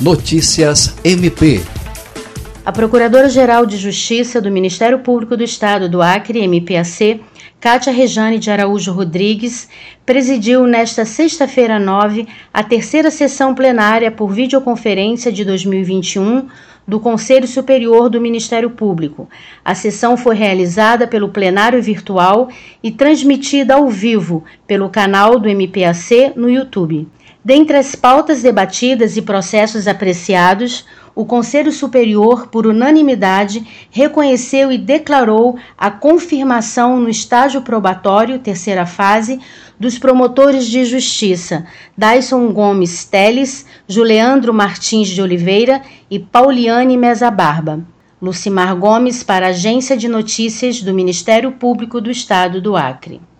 Notícias MP. A Procuradora-Geral de Justiça do Ministério Público do Estado do Acre, MPAC, Cátia Rejane de Araújo Rodrigues, presidiu nesta sexta-feira 9 a terceira sessão plenária por videoconferência de 2021 do Conselho Superior do Ministério Público. A sessão foi realizada pelo plenário virtual e transmitida ao vivo pelo canal do MPAC no YouTube. Dentre as pautas debatidas e processos apreciados, o Conselho Superior, por unanimidade, reconheceu e declarou a confirmação no estágio probatório, terceira fase, dos promotores de justiça Dyson Gomes Teles, Juliandro Martins de Oliveira e Pauliane Mesa Barba. Lucimar Gomes, para a Agência de Notícias do Ministério Público do Estado do Acre.